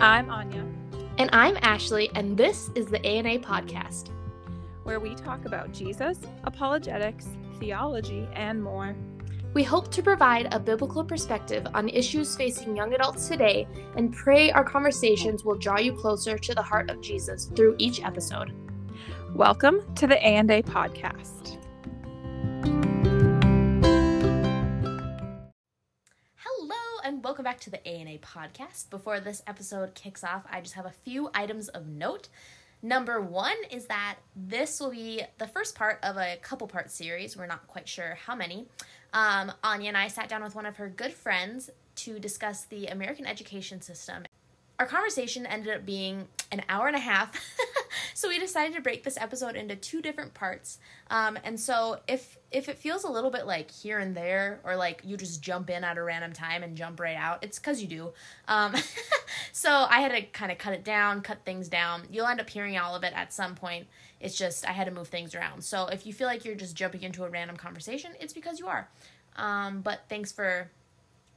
I'm Anja. And I'm Ashley, and this is the A&A Podcast, where we talk about Jesus, apologetics, theology, and more. We hope to provide a biblical perspective on issues facing young adults today and pray our conversations will draw you closer to the heart of Jesus through each episode. Welcome to the A&A podcast. And welcome back to the A&A podcast. Before this episode kicks off, I just have a few items of note. Number one is that this will be the first part of a couple part series. We're not quite sure how many. Um, Anja and I sat down with one of her good friends to discuss the American education system. Our conversation ended up being an hour and a half, so we decided to break this episode into two different parts. Um, and so if if it feels a little bit like here and there, or like you just jump in at a random time and jump right out, it's because you do. Um, so I had to kind of cut it down, cut things down. You'll end up hearing all of it at some point. It's just I had to move things around. So if you feel like you're just jumping into a random conversation, it's because you are. Um, but thanks for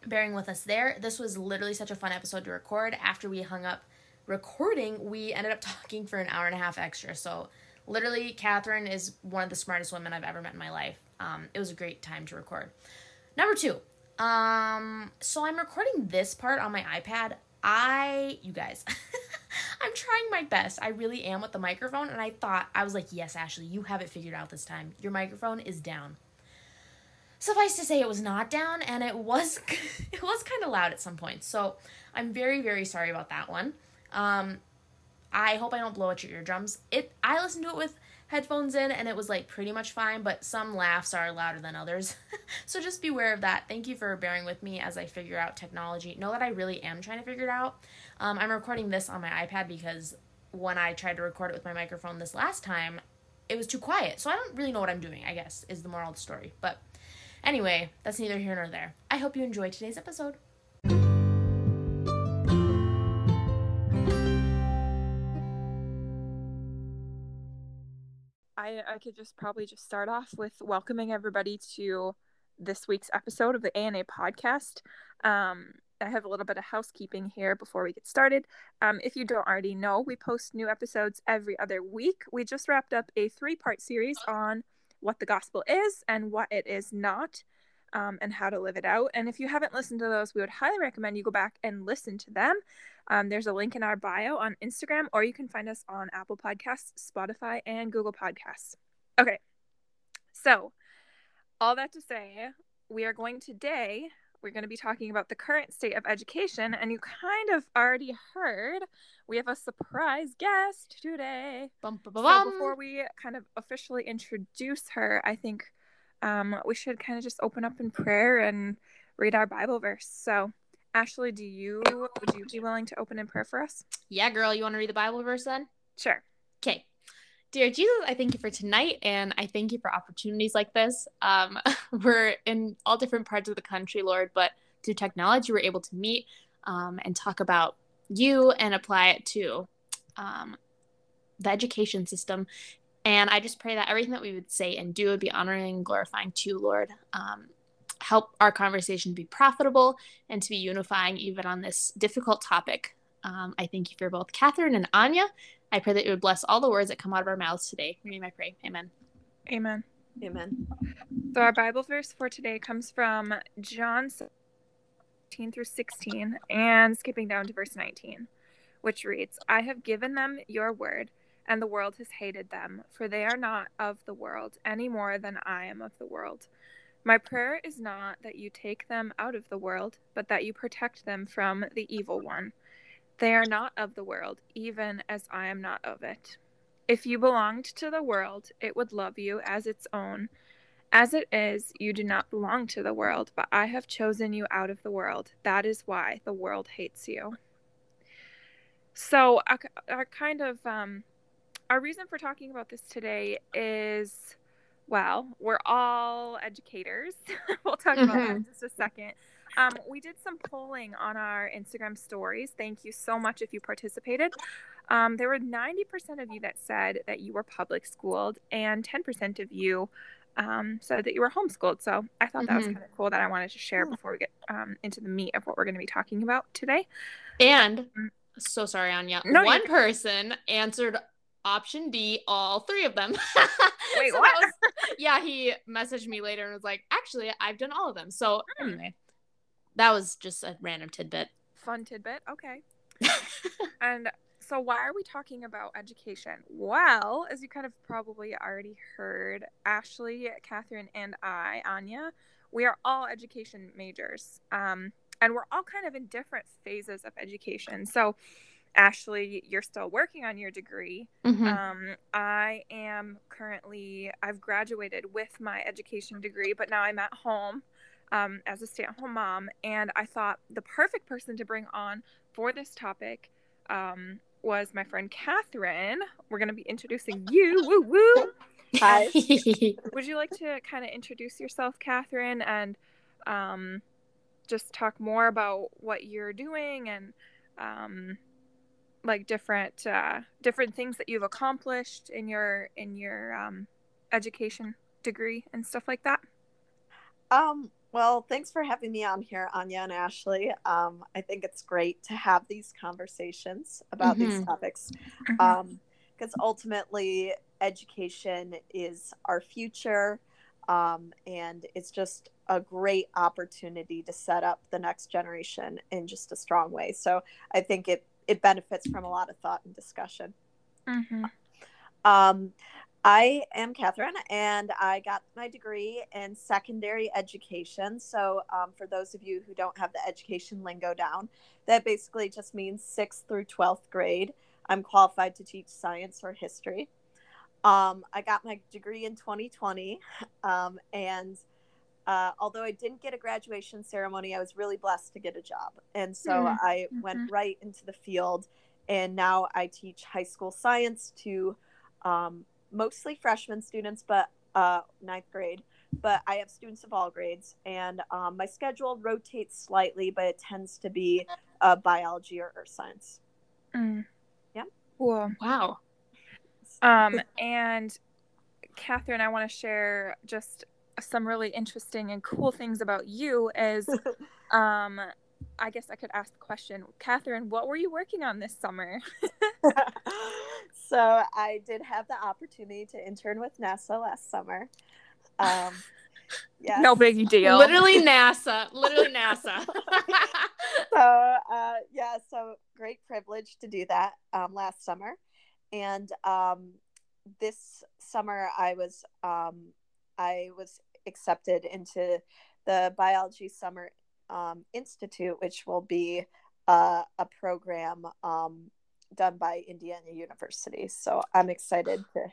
bearing with us there. This was literally such a fun episode to record. After we hung up recording, we ended up talking for an hour and a half extra. So, literally, Catherine is one of the smartest women I've ever met in my life. Um, it was a great time to record. Number two, um, so I'm recording this part on my iPad. I, you guys, I'm trying my best. I really am with the microphone. And I thought, I was like, yes, Ashley, you have it figured out this time. Your microphone is down. Suffice to say, it was not down, and it was it was kind of loud at some points. So I'm very very sorry about that one. Um, I hope I don't blow out your eardrums. It I listened to it with headphones in, and it was like pretty much fine. But some laughs are louder than others, so just beware of that. Thank you for bearing with me as I figure out technology. Know that I really am trying to figure it out. Um, I'm recording this on my iPad because when I tried to record it with my microphone this last time, it was too quiet. So I don't really know what I'm doing. I guess is the moral of the story, but. Anyway, that's neither here nor there. I hope you enjoyed today's episode. I, I could just probably just start off with welcoming everybody to this week's episode of the A&A podcast. Um, I have a little bit of housekeeping here before we get started. Um, if you don't already know, we post new episodes every other week. We just wrapped up a three part series on what the gospel is and what it is not, um, and how to live it out. And if you haven't listened to those, we would highly recommend you go back and listen to them. Um, there's a link in our bio on Instagram, or you can find us on Apple Podcasts, Spotify, and Google Podcasts. Okay, so all that to say, we are going today we're going to be talking about the current state of education. And you kind of already heard we have a surprise guest today. Bum, bum, bum. So before we kind of officially introduce her, I think um, we should kind of just open up in prayer and read our Bible verse. So, Ashley, do you would you be willing to open in prayer for us? Yeah, girl. You want to read the Bible verse then? Sure. Okay. Dear Jesus, I thank you for tonight and I thank you for opportunities like this. Um, we're in all different parts of the country, Lord, but through technology, we're able to meet um, and talk about you and apply it to um, the education system. And I just pray that everything that we would say and do would be honoring and glorifying to you, Lord. Um, help our conversation be profitable and to be unifying even on this difficult topic. Um, I thank you for both Catherine and Anja. I pray that you would bless all the words that come out of our mouths today. In your name I pray. Amen. Amen. Amen. So our Bible verse for today comes from John 17 through 16 and skipping down to verse 19, which reads, I have given them your word, and the world has hated them, for they are not of the world any more than I am of the world. My prayer is not that you take them out of the world, but that you protect them from the evil one. They are not of the world, even as I am not of it. If you belonged to the world, it would love you as its own. As it is, you do not belong to the world, but I have chosen you out of the world. That is why the world hates you. So, our kind of um, our reason for talking about this today is, well, we're all educators. we'll talk about mm-hmm. that in just a second. Um, we did some polling on our Instagram stories. Thank you so much if you participated. Um, there were 90% of you that said that you were public schooled, and 10% of you um, said that you were homeschooled. So I thought that mm-hmm. was kind of cool that I wanted to share before we get um, into the meat of what we're going to be talking about today. And um, So sorry, Anja. No, One person answered option D, all three of them. Wait, So what? was- yeah, he messaged me later and was like, actually, I've done all of them. So Hmm. anyway, that was just a random tidbit. Fun tidbit. Okay. And so, why are we talking about education? Well, as you kind of probably already heard, Ashley, Catherine, and I, Anja, we are all education majors. Um, and we're all kind of in different phases of education. So, Ashley, you're still working on your degree. Mhm. Um, I am currently, I've graduated with my education degree, but now I'm at home um, as a stay at home mom. And I thought the perfect person to bring on for this topic um, was my friend Catherine. We're going to be introducing you. Woo woo. Hi. Would you like to kind of introduce yourself, Catherine, and um, just talk more about what you're doing and um, like different uh, different things that you've accomplished in your in your um, education degree and stuff like that? Um, well, thanks for having me on here, Anja and Ashley. Um, I think it's great to have these conversations about these Mhm. topics Mm-hmm. um, because ultimately, education is our future. Um, and it's just a great opportunity to set up the next generation in just a strong way. So I think it, it benefits from a lot of thought and discussion. Mhm. Um, I am Catherine, and I got my degree in secondary education. So, um, for those of you who don't have the education lingo down, that basically just means sixth through 12th grade. I'm qualified to teach science or history. Um, I got my degree in 2020, um, and uh, although I didn't get a graduation ceremony, I was really blessed to get a job. And so Mm, I went right into the field, and now I teach high school science to um, mostly freshman students, but uh, ninth grade. But I have students of all grades, and um, my schedule rotates slightly, but it tends to be uh, biology or earth science. Mm. Yeah. Cool. wow. Um, and Catherine, I want to share just some really interesting and cool things about you. is um, I guess I could ask the question, Catherine, what were you working on this summer? so I did have the opportunity to intern with NASA last summer. Um, yes. No big deal. Literally NASA. Literally NASA. so uh, yeah, so great privilege to do that um, last summer, and um, this summer I was um, I was accepted into the Biology Summer um, Institute, which will be uh, a program um, done by Indiana University. So I'm excited to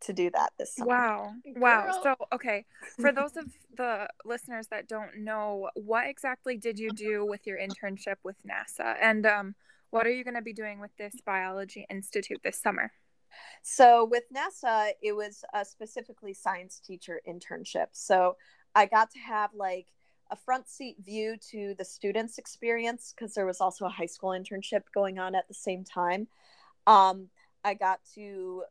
to do that this summer. Wow. Wow. Girl. So, okay, for those of the listeners that don't know, what exactly did you do with your internship with NASA? And um, what are you going to be doing with this Biology Institute this summer? So with NASA, it was a specifically science teacher internship. So I got to have like a front seat view to the students' experience because there was also a high school internship going on at the same time. Um, I got to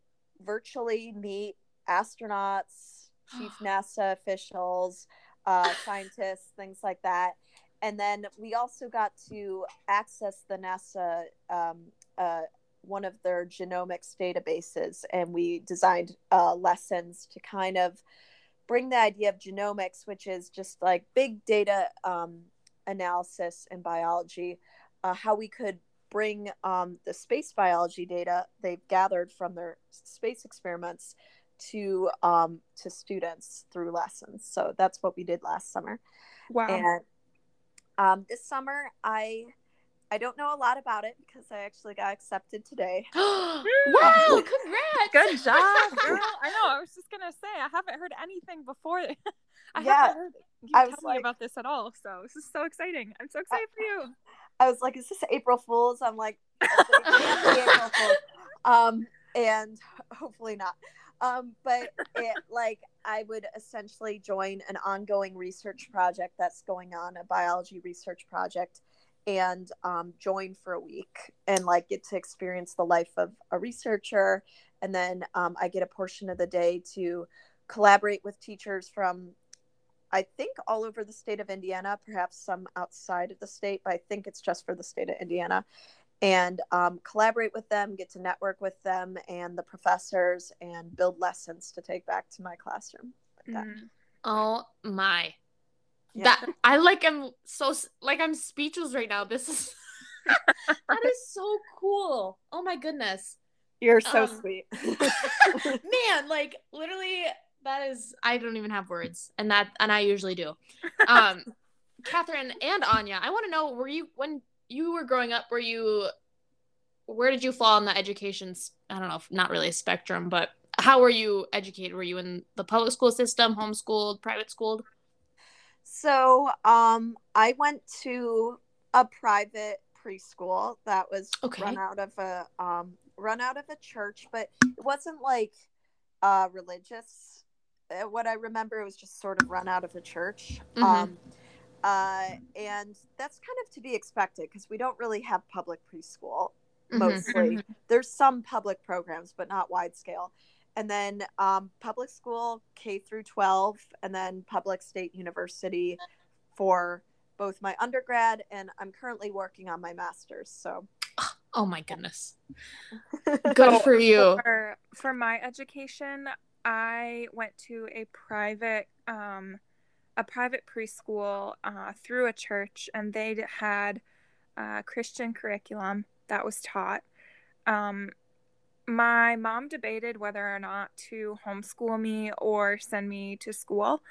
virtually meet astronauts, chief NASA officials, uh, scientists, things like that. And then we also got to access the NASA um, uh, one of their genomics databases and we designed uh, lessons to kind of bring the idea of genomics which is just like big data um, analysis in biology uh, how we could bring um, the space biology data they've gathered from their space experiments to um, to students through lessons so that's what we did last summer Wow. and um, this summer i i don't know a lot about it because i actually got accepted today wow, congrats. Good job, girl. I know. I was just gonna say I haven't heard anything before. I Yeah, haven't heard you I tell was me about this at all. So this is so exciting. I'm so excited for you. I was like, "Is this April Fools?" I'm like, "It can't be April Fools," um, and hopefully not. Um, but it like I would essentially join an ongoing research project that's going on, a biology research project, and um, join for a week and like get to experience the life of a researcher, and then um, I get a portion of the day to collaborate with teachers from I think all over the state of Indiana, perhaps some outside of the state, but I think it's just for the state of Indiana. and um, collaborate with them, get to network with them and the professors, and build lessons to take back to my classroom. Mm. Oh my. Yeah. That I like I'm so like I'm speechless right now. This is that is so cool. Oh my goodness. You're so Um, sweet. Man, like literally that is I don't even have words. And that and I usually do. Um Catherine and Anja, I want to know were you when you were growing up, were you where did you fall in the education I don't know, if not really a spectrum, but how were you educated? Were you in the public school system, homeschooled, private schooled? So, um, I went to a private preschool that was Okay. run out of a um, run out of a church, but it wasn't like uh, religious. Uh, what I remember, it was just sort of run out of a church. Mhm. Um, uh, and that's kind of to be expected because we don't really have public preschool Mhm. mostly. There's some public programs, but not wide scale. And then um, public school K through 12, and then public state university for both my undergrad and I'm currently working on my master's. So Oh my goodness. Good for you. For, for my education, I went to a private um, a private preschool uh, through a church, and they had uh, Christian curriculum that was taught. Um, my mom debated whether or not to homeschool me or send me to school.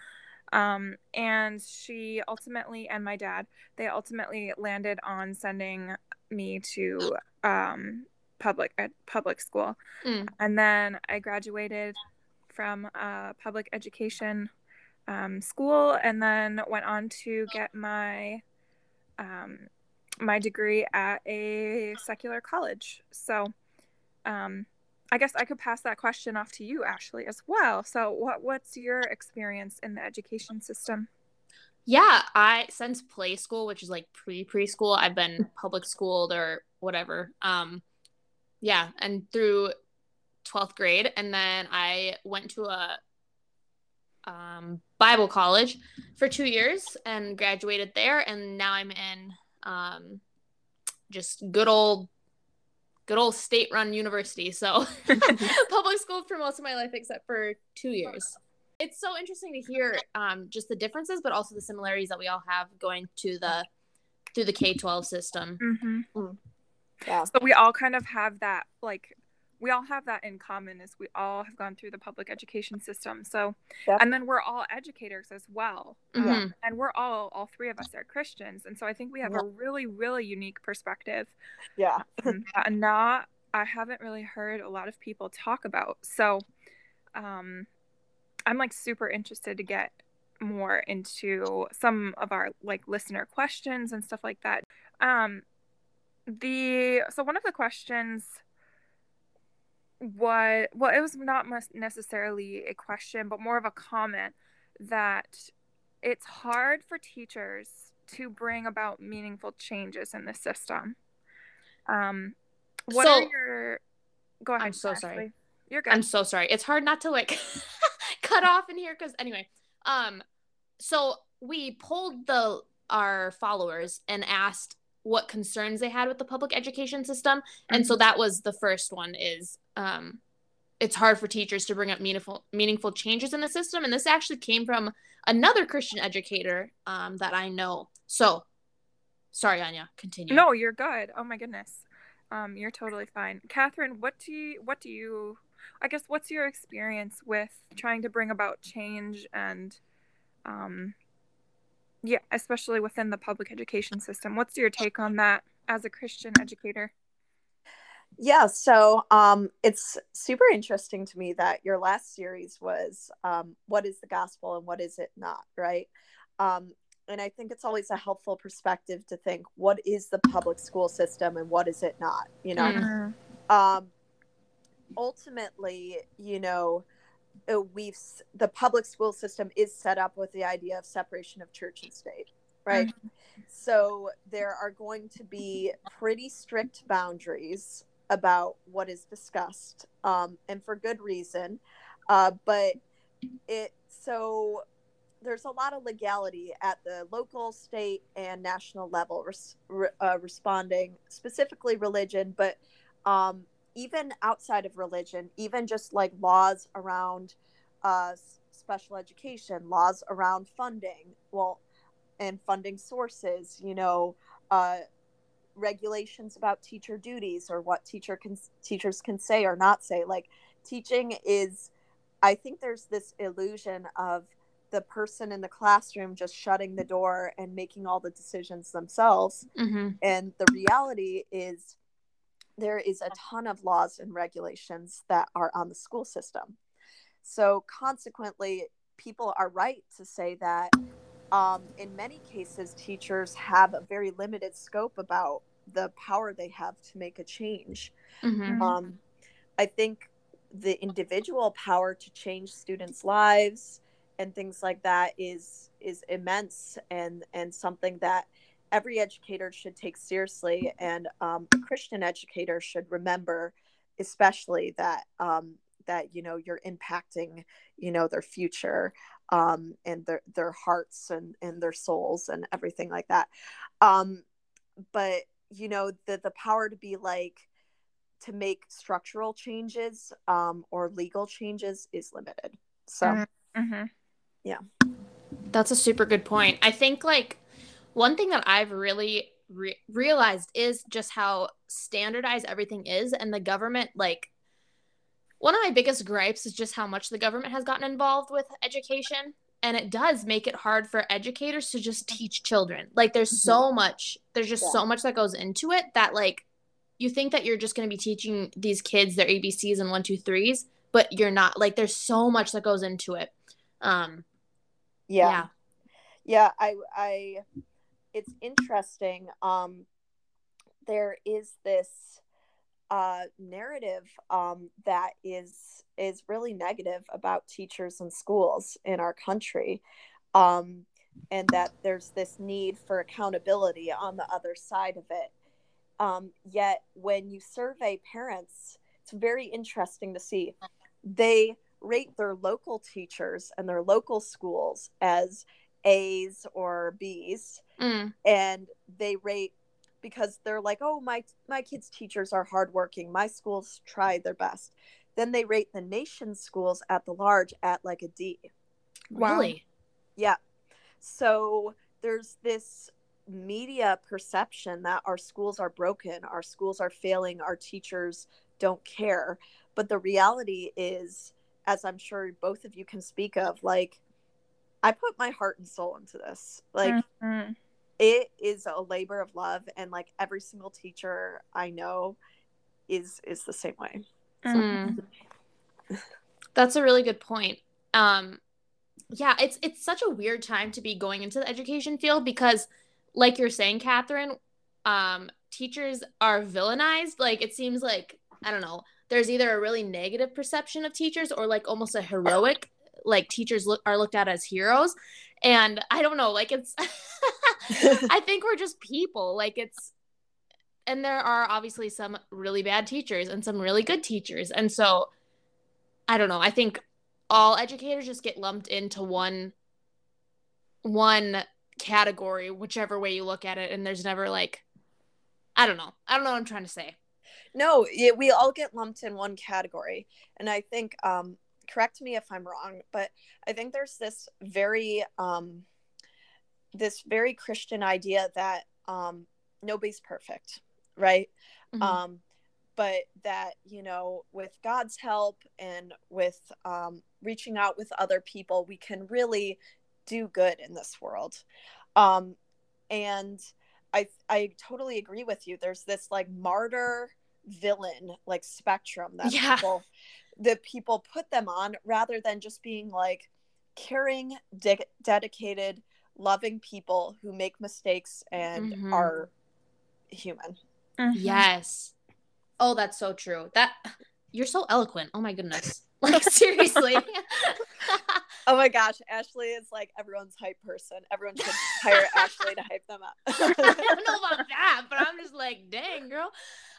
Um, and she ultimately, and my dad, they ultimately landed on sending me to um, public ed- public school. Mm. And then I graduated from uh, public education um, school, and then went on to get my um, my degree at a secular college. So, um, I guess I could pass that question off to you, Ashley, as well. So, what what's your experience in the education system? Yeah, I since play school, which is like pre preschool, I've been public schooled or whatever. Um, yeah, and through twelfth grade, and then I went to a um, Bible college for two years and graduated there, and now I'm in um, just good old good old state run university. So public school for most of my life except for two years. It's so interesting to hear um, just the differences, but also the similarities that we all have going to the through the K twelve system. Mm-hmm. yeah. So we all kind of have that, like, we all have that in common. Is we all have gone through the public education system. So, Yep. and then we're all educators as well. Um, Mhm. and we're all, all three of us are Christians, and so I think we have a really, really unique perspective Yeah. um, that not I haven't really heard a lot of people talk about. So, um, I'm like super interested to get more into some of our like listener questions and stuff like that. Um, the so one of the questions was well, it was not necessarily a question, but more of a comment that it's hard for teachers to bring about meaningful changes in the system. Um, what So- are your? Go ahead. I'm so sorry. You're good. I'm so sorry. It's hard not to like cut off in here because anyway, um, so we pulled the our followers and asked what concerns they had with the public education system, and so that was the first one is um, it's hard for teachers to bring up meaningful meaningful changes in the system, and this actually came from another Christian educator um, that I know. So, sorry, Anja, continue. No, you're good. Oh my goodness. Um, you're totally fine. Catherine, what do you what do you I guess what's your experience with trying to bring about change and um yeah, especially within the public education system. What's your take on that as a Christian educator? Yeah, so um, it's super interesting to me that your last series was um, what is the gospel and what is it not, right? Um, and I think it's always a helpful perspective to think what is the public school system and what is it not, you know? Mm. um, ultimately, you know, we've the public school system is set up with the idea of separation of church and state, right? So there are going to be pretty strict boundaries about what is discussed, um, and for good reason. Uh, but it so there's a lot of legality at the local, state, and national level res- re- uh, responding specifically religion, but um, even outside of religion, even just like laws around uh, special education, laws around funding, well, and funding sources, you know, uh, regulations about teacher duties or what teacher can teachers can say or not say. Like teaching is, I think there's this illusion of the person in the classroom just shutting the door and making all the decisions themselves. Mm-hmm. And the reality is there is a ton of laws and regulations that are on the school system. So, consequently, people are right to say that um, in many cases, teachers have a very limited scope about the power they have to make a change. Mm-hmm. Um, I think the individual power to change students' lives and things like that is is immense and and something that every educator should take seriously, and um, a Christian educator should remember, especially that um, that you know you're impacting you know their future um, and their their hearts and and their souls and everything like that. Um, but you know the the power to be like to make structural changes um, or legal changes is limited. So. Mm-hmm. That's a super good point. I think like one thing that I've really re- realized is just how standardized everything is and the government like one of my biggest gripes is just how much the government has gotten involved with education and it does make it hard for educators to just teach children. Like there's Mhm. so much there's just Yeah. so much that goes into it that like you think that you're just going to be teaching these kids their ABCs and one two threes, but you're not. Like there's so much that goes into it. Um yeah. yeah. yeah i i it's interesting um there is this uh narrative um that is is really negative about teachers and schools in our country um and that there's this need for accountability on the other side of it. Um yet when you survey parents it's very interesting to see. They rate their local teachers and their local schools as A's or B's Mm. and they rate because they're like, "Oh, my my kids' teachers are hardworking. My schools try their best." Then they rate the nation's schools at the large at like a D. Wow. Really? Yeah. So there's this media perception that our schools are broken, our schools are failing, our teachers don't care. But the reality is, as I'm sure both of you can speak of, like, I put my heart and soul into this. Like, Mhm. it is a labor of love, and like every single teacher I know is is the same way. Mm. That's a really good point. Um, yeah, it's it's such a weird time to be going into the education field because, like you're saying, Catherine, um, teachers are villainized. Like it seems like I don't know. There's either a really negative perception of teachers or like almost a heroic. Like teachers look are looked at as heroes, and I don't know. Like it's. I think we're just people. Like it's and there are obviously some really bad teachers and some really good teachers. And so I don't know. I think all educators just get lumped into one one category, whichever way you look at it, and there's never like I don't know. I don't know what I'm trying to say. No, yeah, we all get lumped in one category. And I think, um, correct me if I'm wrong, but I think there's this very, um, this very Christian idea that um, nobody's perfect, right? Mhm. Um, but that, you know, with God's help and with um, reaching out with other people, we can really do good in this world. Um, and I, I totally agree with you. There's this like martyr villain like spectrum that Yeah. people that people put them on rather than just being like caring de- dedicated loving people who make mistakes and Mhm. are human Mhm. Yes. Oh, that's so true. That you're so eloquent. Oh my goodness. Like seriously. oh my gosh ashley is like everyone's hype person everyone should hire ashley to hype them up I don't know about that, but I'm just like, dang, girl.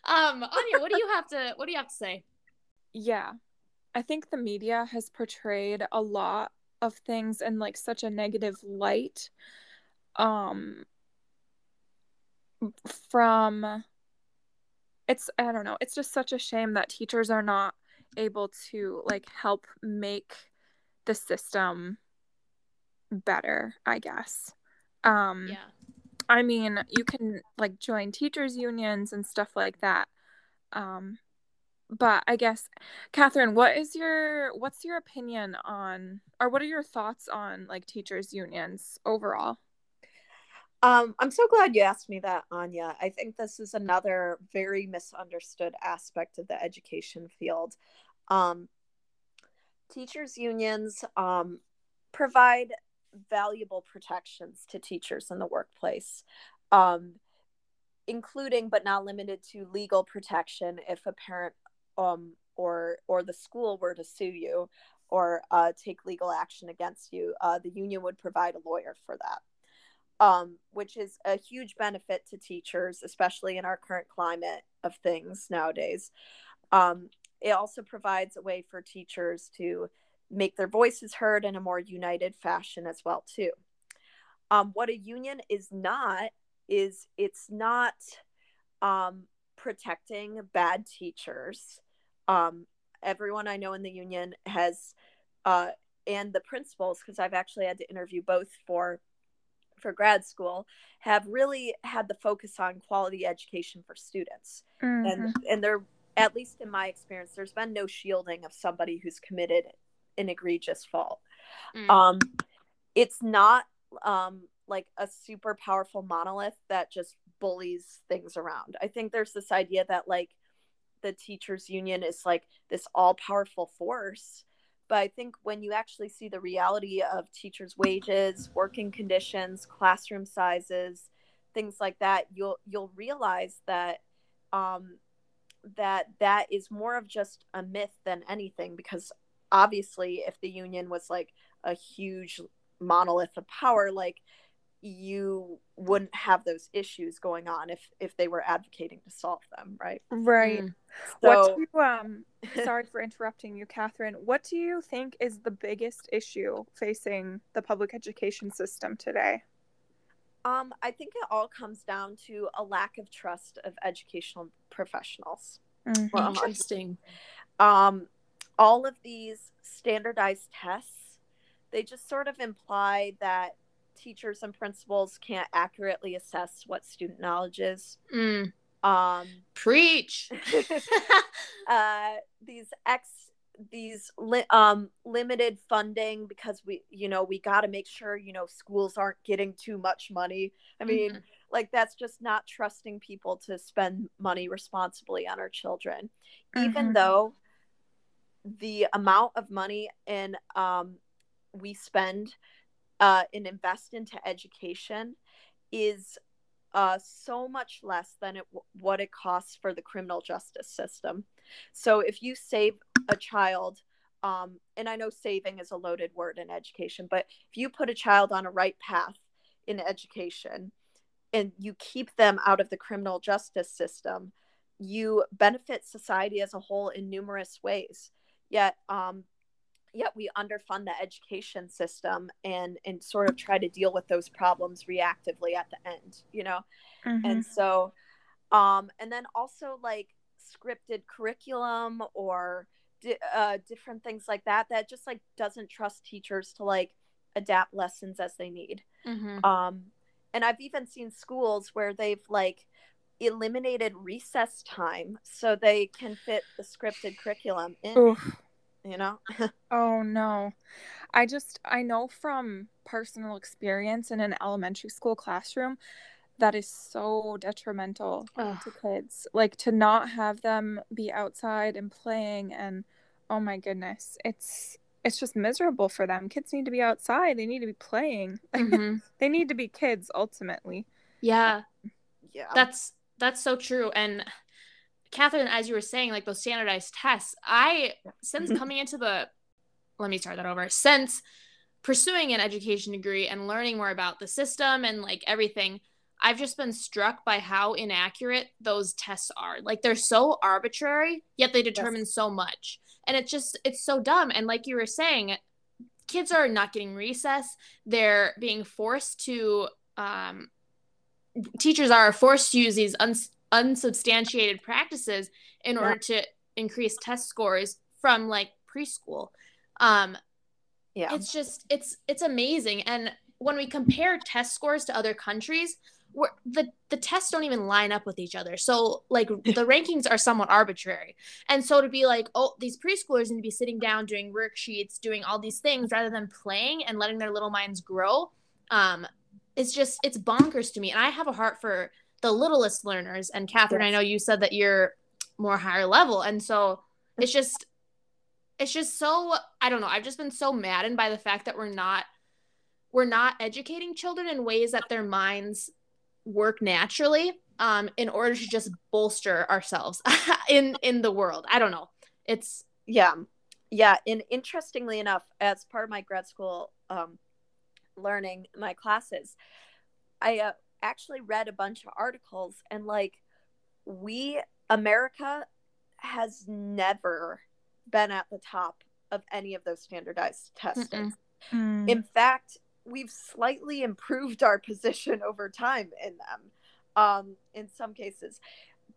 Um, Anja, what do you have to what do you have to say? Yeah. I think the media has portrayed a lot of things in like such a negative light um from it's i don't know it's just such a shame that teachers are not able to like help make the system better i guess um yeah i mean you can like join teachers unions and stuff like that um but i guess catherine what is your what's your opinion on or what are your thoughts on like teachers unions overall Um, I'm so glad you asked me that, Anja. I think this is another very misunderstood aspect of the education field. Um, teachers' unions um, provide valuable protections to teachers in the workplace, um, including but not limited to legal protection if a parent um, or or the school were to sue you or uh, take legal action against you. Uh, the union would provide a lawyer for that um, which is a huge benefit to teachers, especially in our current climate of things nowadays. Um, it also provides a way for teachers to make their voices heard in a more united fashion as well too. Um, what a union is not is it's not um, protecting bad teachers. Um, everyone I know in the union has, uh, and the principals, because I've actually had to interview both for for grad school have really had the focus on quality education for students Mhm. and and there at least in my experience there's been no shielding of somebody who's committed an egregious fault Mm. um it's not um like a super powerful monolith that just bullies things around i think there's this idea that like the teachers union is like this all powerful force but i think when you actually see the reality of teachers wages working conditions classroom sizes things like that you'll you'll realize that um that that is more of just a myth than anything because obviously if the union was like a huge monolith of power like you wouldn't have those issues going on if if they were advocating to solve them right right Mm. what so do you, um sorry for interrupting you catherine what do you think is the biggest issue facing the public education system today um i think it all comes down to a lack of trust of educational professionals Mhm. Well, Interesting. um, all of these standardized tests they just sort of imply that teachers and principals can't accurately assess what student knowledge is Mm. um, Preach. uh, these ex these li- um, limited funding because we you know we got to make sure you know schools aren't getting too much money i mean Mhm. like that's just not trusting people to spend money responsibly on our children even Mhm. though the amount of money and um, we spend uh, and invest into education is uh, so much less than it, what it costs for the criminal justice system. So if you save a child, um, and I know saving is a loaded word in education, but if you put a child on a right path in education and you keep them out of the criminal justice system, you benefit society as a whole in numerous ways. Yet, um, yet we underfund the education system and and sort of try to deal with those problems reactively at the end, you know. Mhm. And so, um, and then also like scripted curriculum or di- uh, different things like that that just like doesn't trust teachers to like adapt lessons as they need. Mhm. Um, and I've even seen schools where they've like eliminated recess time so they can fit the scripted curriculum in, Oof. You know? Oh no. I just I know from personal experience in an elementary school classroom that is so detrimental Ugh. to kids. Like to not have them be outside and playing and oh my goodness. It's it's just miserable for them. Kids need to be outside. They need to be playing. Mhm. they need to be kids ultimately. Yeah. Yeah. That's that's so true. And Catherine, as you were saying, like those standardized tests, I since coming into the let me start that over. Since pursuing an education degree and learning more about the system and like everything, I've just been struck by how inaccurate those tests are. Like they're so arbitrary, yet they determine so much. And it's just it's so dumb. And like you were saying, kids are not getting recess. They're being forced to um, teachers are forced to use these uns- unsubstantiated practices in order yeah. to increase test scores from like preschool. Um, yeah, it's just it's it's amazing. And when we compare test scores to other countries, where the the tests don't even line up with each other. So like the rankings are somewhat arbitrary. And so to be like, oh, these preschoolers need to be sitting down doing worksheets, doing all these things rather than playing and letting their little minds grow. Um, it's just it's bonkers to me. And I have a heart for the littlest learners. And Catherine, yes. I know you said that you're more higher level, and so it's just it's just so I don't know. I've just been so maddened by the fact that we're not we're not educating children in ways that their minds work naturally um in order to just bolster ourselves in in the world. I don't know. It's yeah. Yeah, and interestingly enough, as part of my grad school um learning my classes, I uh, actually read a bunch of articles and like we America has never been at the top of any of those standardized testing. Mm. In fact, we've slightly improved our position over time in them um, in some cases.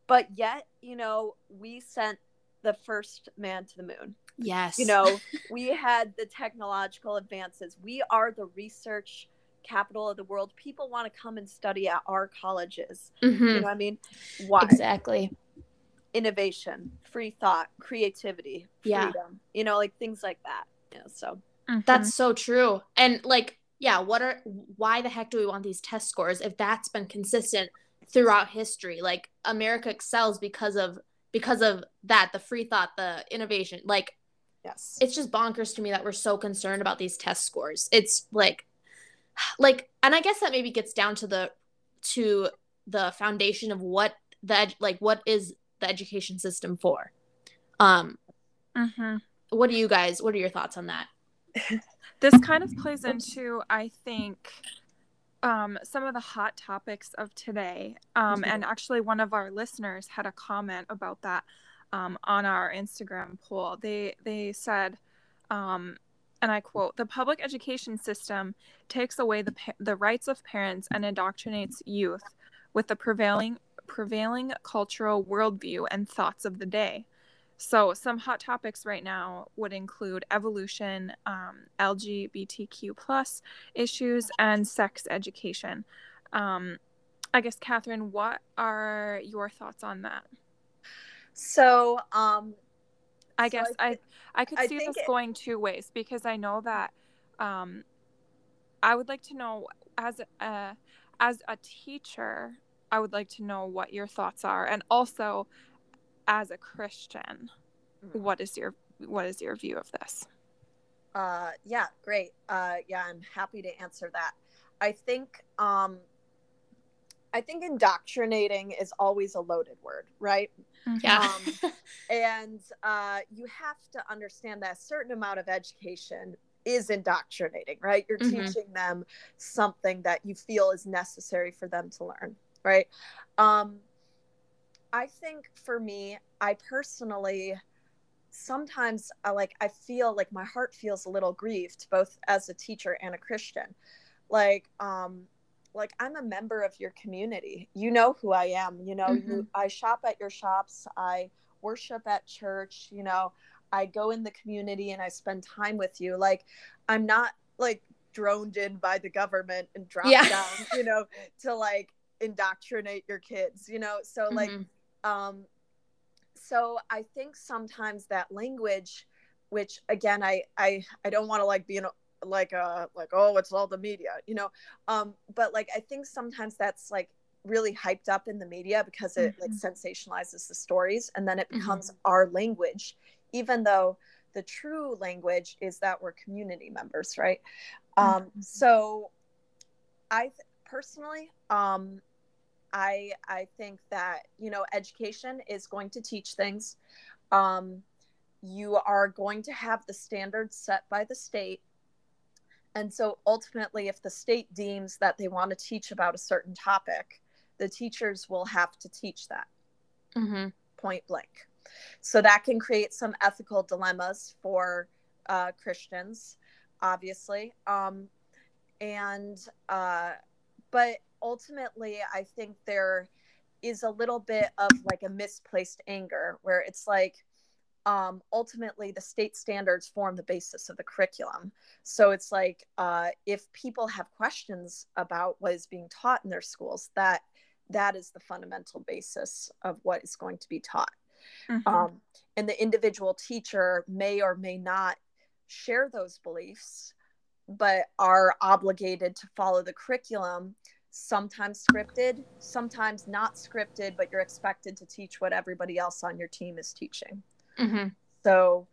But yet, you know, we sent the first man to the moon. Yes. You know, we had the technological advances. We are the research capital of the world. People want to come and study at our colleges. Mm-hmm. You know what I mean? Why? Exactly. Innovation, free thought, creativity, freedom. Yeah. You know, like things like that. You know, so mm-hmm. that's so true. And like, yeah, what are why the heck do we want these test scores if that's been consistent throughout history? Like America excels because of because of that, the free thought, the innovation. Like Yes. It's just bonkers to me that we're so concerned about these test scores. It's like like and I guess that maybe gets down to the to the foundation of what the like what is the education system for. Um mm-hmm. what do you guys what are your thoughts on that? this kind of plays into I think um, some of the hot topics of today. Um, mm-hmm. And actually, one of our listeners had a comment about that um, on our Instagram poll. They they said, um, and I quote: "The public education system takes away the the rights of parents and indoctrinates youth with the prevailing prevailing cultural worldview and thoughts of the day." So, some hot topics right now would include evolution, um, LGBTQ plus issues, and sex education. Um, I guess, Catherine, what are your thoughts on that? So, um, I so guess I I, I could I see this it, going two ways because I know that um, I would like to know as a as a teacher, I would like to know what your thoughts are, and also as a Christian, mm-hmm. what is your what is your view of this? Uh, yeah, great. Uh, yeah, I'm happy to answer that. I think um, I think indoctrinating is always a loaded word, right? Mm-hmm. Yeah. Um, and uh, you have to understand that a certain amount of education is indoctrinating, right? You're mm-hmm. teaching them something that you feel is necessary for them to learn, right? Um, I think for me, I personally sometimes I like I feel like my heart feels a little grieved both as a teacher and a Christian. Like um like i'm a member of your community you know who i am you know mm-hmm. you, i shop at your shops i worship at church you know i go in the community and i spend time with you like i'm not like droned in by the government and dropped yeah. down you know to like indoctrinate your kids you know so like mm-hmm. um so i think sometimes that language which again i i i don't want to like be an like uh like oh it's all the media you know um but like i think sometimes that's like really hyped up in the media because it mm-hmm. like sensationalizes the stories and then it becomes mm-hmm. our language even though the true language is that we're community members right um mm-hmm. so i th- personally um i i think that you know education is going to teach things um you are going to have the standards set by the state and so ultimately, if the state deems that they want to teach about a certain topic, the teachers will have to teach that mm-hmm. point blank. So that can create some ethical dilemmas for uh, Christians. obviously. Um, and uh, but ultimately, I think there is a little bit of like a misplaced anger where it's like um, ultimately the state standards form the basis of the curriculum. So it's like uh, if people have questions about what is being taught in their schools, that that is the fundamental basis of what is going to be taught. Mm-hmm. Um, and the individual teacher may or may not share those beliefs, but are obligated to follow the curriculum sometimes scripted, sometimes not scripted, but you're expected to teach what everybody else on your team is teaching. Mm-hmm. So,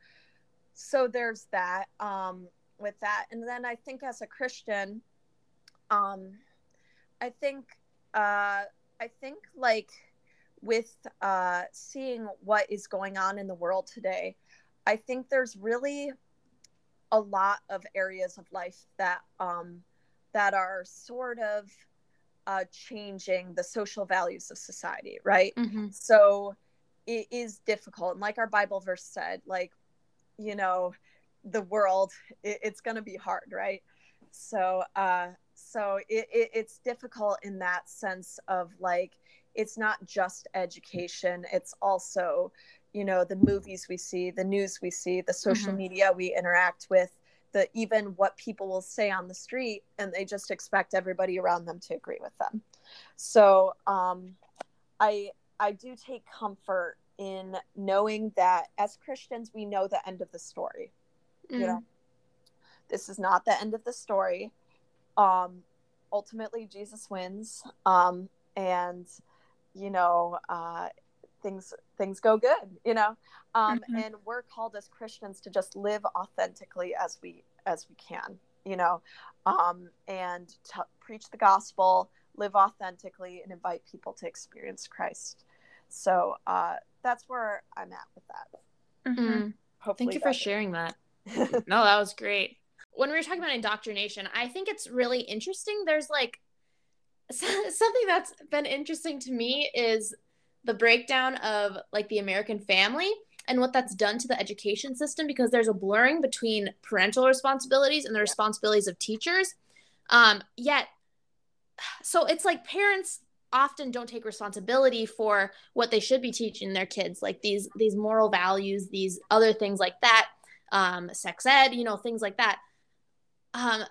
so there's that um, with that, and then I think as a Christian, um, I think uh, I think like with uh, seeing what is going on in the world today, I think there's really a lot of areas of life that um, that are sort of uh, changing the social values of society, right? Mm-hmm. So it is difficult, and like our Bible verse said, like you know, the world it, it's going to be hard, right? So uh, so it, it, it's difficult in that sense of like it's not just education; it's also you know the movies we see, the news we see, the social mm-hmm. media we interact with the even what people will say on the street and they just expect everybody around them to agree with them so um, i i do take comfort in knowing that as christians we know the end of the story mm. you know this is not the end of the story um ultimately jesus wins um and you know uh things things go good you know um, mm-hmm. and we're called as christians to just live authentically as we as we can you know um, and t- preach the gospel live authentically and invite people to experience christ so uh, that's where i'm at with that mm-hmm. mm-hmm. Hopefully thank you for sharing that no that was great when we were talking about indoctrination i think it's really interesting there's like something that's been interesting to me is the breakdown of like the American family and what that's done to the education system because there's a blurring between parental responsibilities and the responsibilities of teachers. Um, yet, so it's like parents often don't take responsibility for what they should be teaching their kids, like these these moral values, these other things like that, um, sex ed, you know, things like that. Um,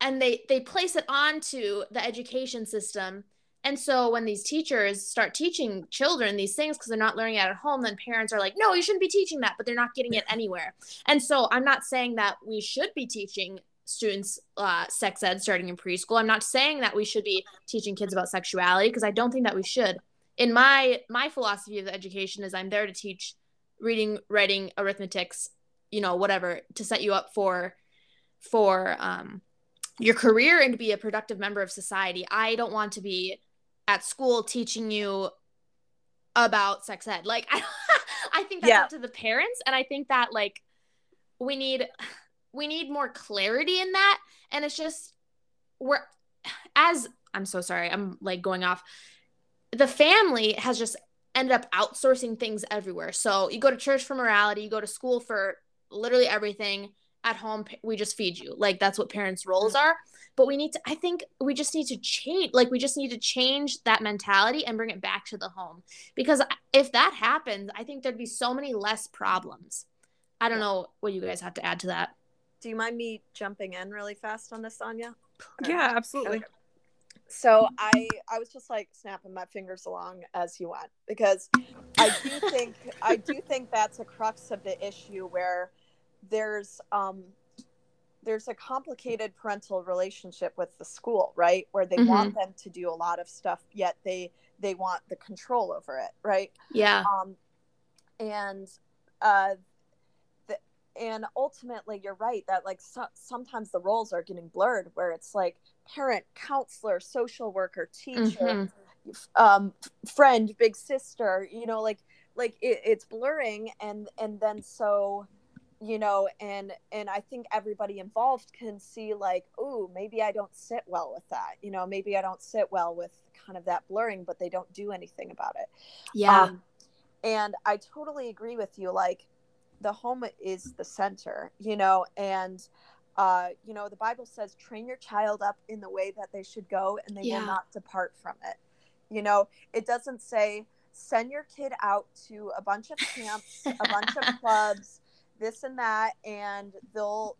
and they they place it onto the education system and so when these teachers start teaching children these things because they're not learning it at home, then parents are like, no, you shouldn't be teaching that, but they're not getting it anywhere. And so I'm not saying that we should be teaching students uh, sex ed starting in preschool. I'm not saying that we should be teaching kids about sexuality because I don't think that we should. In my my philosophy of education is I'm there to teach reading, writing, arithmetics, you know, whatever to set you up for for um, your career and to be a productive member of society. I don't want to be at school teaching you about sex ed. Like I, I think that's yeah. up to the parents and I think that like we need we need more clarity in that and it's just we're as I'm so sorry. I'm like going off. The family has just ended up outsourcing things everywhere. So you go to church for morality, you go to school for literally everything. At home, we just feed you. Like that's what parents' roles are but we need to i think we just need to change like we just need to change that mentality and bring it back to the home because if that happens i think there'd be so many less problems i don't know what you guys have to add to that do you mind me jumping in really fast on this anja yeah absolutely. Okay. so i i was just like snapping my fingers along as you went because i do think i do think that's a crux of the issue where there's um there's a complicated parental relationship with the school right? Where they mm-hmm. want them to do a lot of stuff yet they they want the control over it right? Yeah. Um and uh and ultimately you're right that like so, sometimes the roles are getting blurred where it's like parent counselor social worker teacher mm-hmm. um friend big sister you know like like it, it's blurring and and then so you know and and i think everybody involved can see like oh maybe i don't sit well with that you know maybe i don't sit well with kind of that blurring but they don't do anything about it yeah um, and i totally agree with you like the home is the center you know and uh, you know, the Bible says, train your child up in the way that they should go and they Yeah. will not depart from it. You know, it doesn't say, send your kid out to a bunch of camps, a bunch of clubs, this and that, and they'll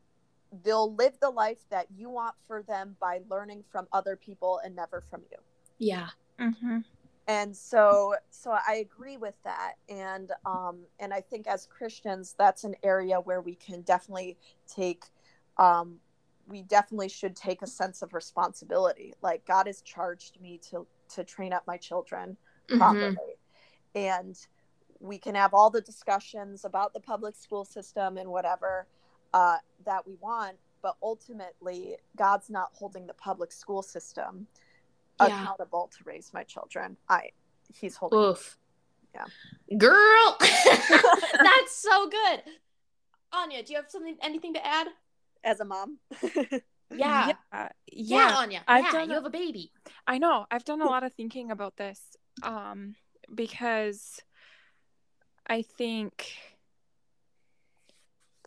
they'll live the life that you want for them by learning from other people and never from you Yeah. Mm-hmm. And so so i agree with that. And um and i think as christians that's an area where we can definitely take um we definitely should take a sense of responsibility. Like god has charged me to to train up my children Mhm. properly. And we can have all the discussions about the public school system and whatever uh, that we want but ultimately god's not holding the public school system Yeah. accountable to raise my children i he's holding Oof. Yeah. Girl. That's so good. Anja, do you have something anything to add? as a mom Yeah. Yeah. Yeah, Yeah. Anja. I've yeah, done you a- have a baby. I know. I've done a lot of thinking about this um because I think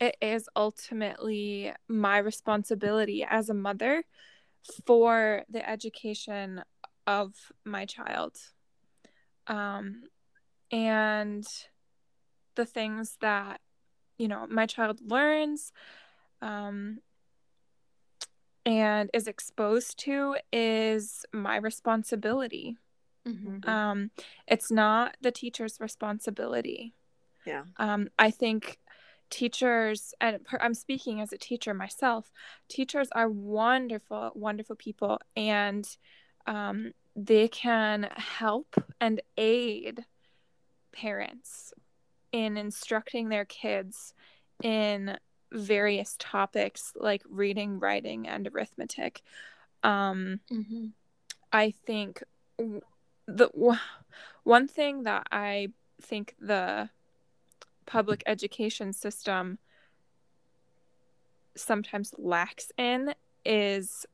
it is ultimately my responsibility as a mother for the education of my child. Um and the things that you know my child learns um and is exposed to is my responsibility. Mm-hmm. Um, it's not the teacher's responsibility. Yeah. Um, I think teachers, and I'm speaking as a teacher myself, teachers are wonderful, wonderful people, and um, they can help and aid parents in instructing their kids in various topics like reading, writing, and arithmetic. Um, Mm-hmm. I think the w- one thing that I think the public education system sometimes lacks in is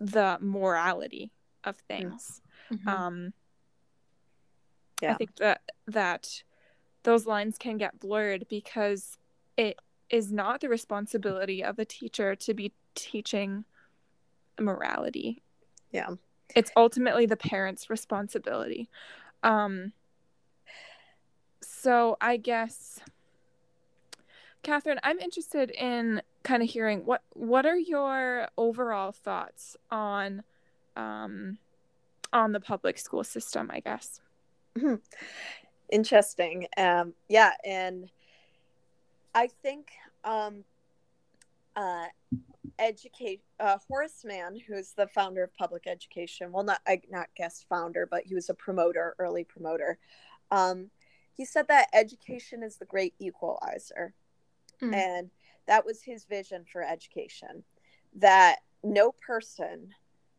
the morality of things. Mm-hmm. Um, Yeah. I think that that those lines can get blurred because it is not the responsibility of a teacher to be teaching morality. Yeah. It's ultimately the parent's responsibility. Um so I guess Catherine, I'm interested in kind of hearing what what are your overall thoughts on um on the public school system, I guess. interesting um yeah and i think um uh educate uh horace mann who's the founder of public education well not I, not guest founder but he was a promoter early promoter um he said that education is the great equalizer Mm. and that was his vision for education that no person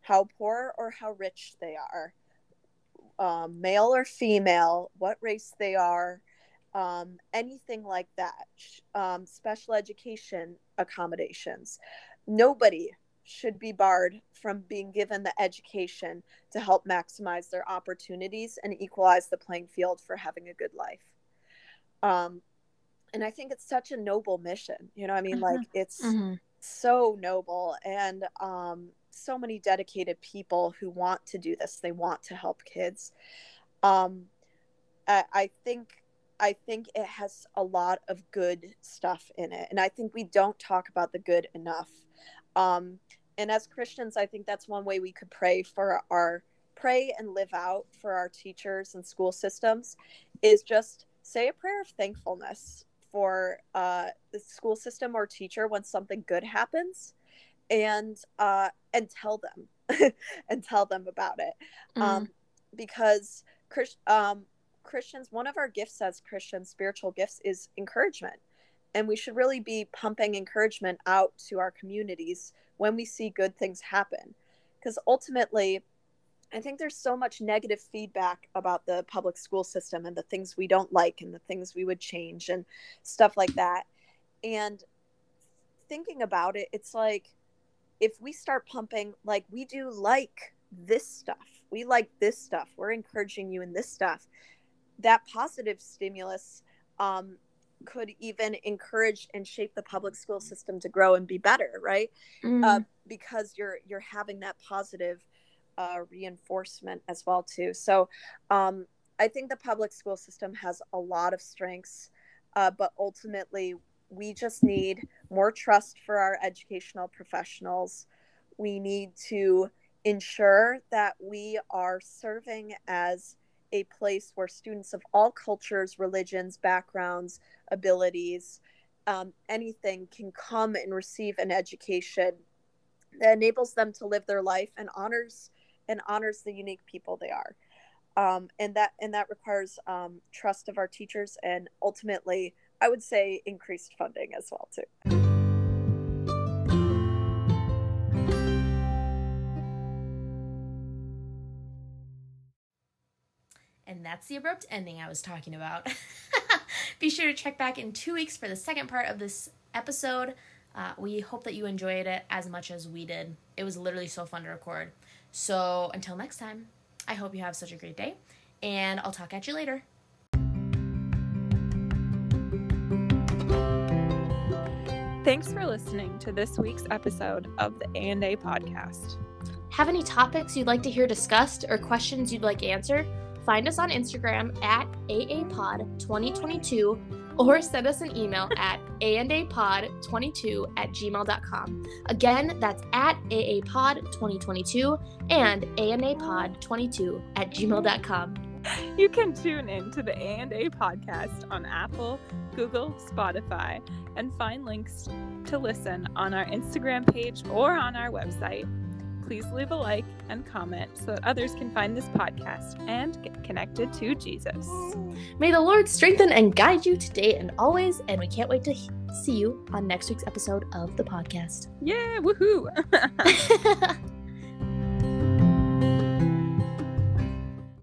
how poor or how rich they are um, male or female what race they are um, anything like that um, special education accommodations nobody should be barred from being given the education to help maximize their opportunities and equalize the playing field for having a good life. Um, and i think it's such a noble mission you know i mean like it's Mm-hmm. so noble. And um, so many dedicated people who want to do this they want to help kids. Um, I, I think i think it has a lot of good stuff in it. And i think we don't talk about the good enough. Um, and as christians i think that's one way we could pray for our pray and live out for our teachers and school systems is just say a prayer of thankfulness for uh, the school system or teacher when something good happens and uh, and tell them and tell them about it. Um, because Chris, um, christians one of our gifts as christians spiritual gifts is encouragement and we should really be pumping encouragement out to our communities when we see good things happen because ultimately I think there's so much negative feedback about the public school system and the things we don't like and the things we would change and stuff like that. And thinking about it, it's like if we start pumping, like we do like this stuff, we like this stuff, we're encouraging you in this stuff, that positive stimulus um, could even encourage and shape the public school system to grow and be better right? Mm. uh, because you're you're having that positive uh, reinforcement as well too. So um, i think the public school system has a lot of strengths uh, but ultimately we just need more trust for our educational professionals. We need to ensure that we are serving as a place where students of all cultures religions backgrounds abilities um, anything can come and receive an education that enables them to live their life and honors and honors the unique people they are. Um, and that and that requires um, trust of our teachers and ultimately i would say increased funding as well too And that's the abrupt ending I was talking about. Be sure to check back in two weeks for the second part of this episode. Uh, we hope that you enjoyed it as much as we did. It was literally so fun to record. So until next time, I hope you have such a great day, and I'll talk at you later. Thanks for listening to this week's episode of the A&A podcast. Have any topics you'd like to hear discussed or questions you'd like answered? Find us on Instagram at aapod2022 or send us an email at aandapod22 at gmail.com. Again, that's at aapod2022 and aandapod22 at gmail.com. You can tune in to the A&A podcast on Apple, Google, Spotify, and find links to listen on our Instagram page or on our website. Please leave a like and comment so that others can find this podcast and get connected to Jesus. May the Lord strengthen and guide you today and always, and we can't wait to he- see you on next week's episode of the podcast. Yeah, woohoo!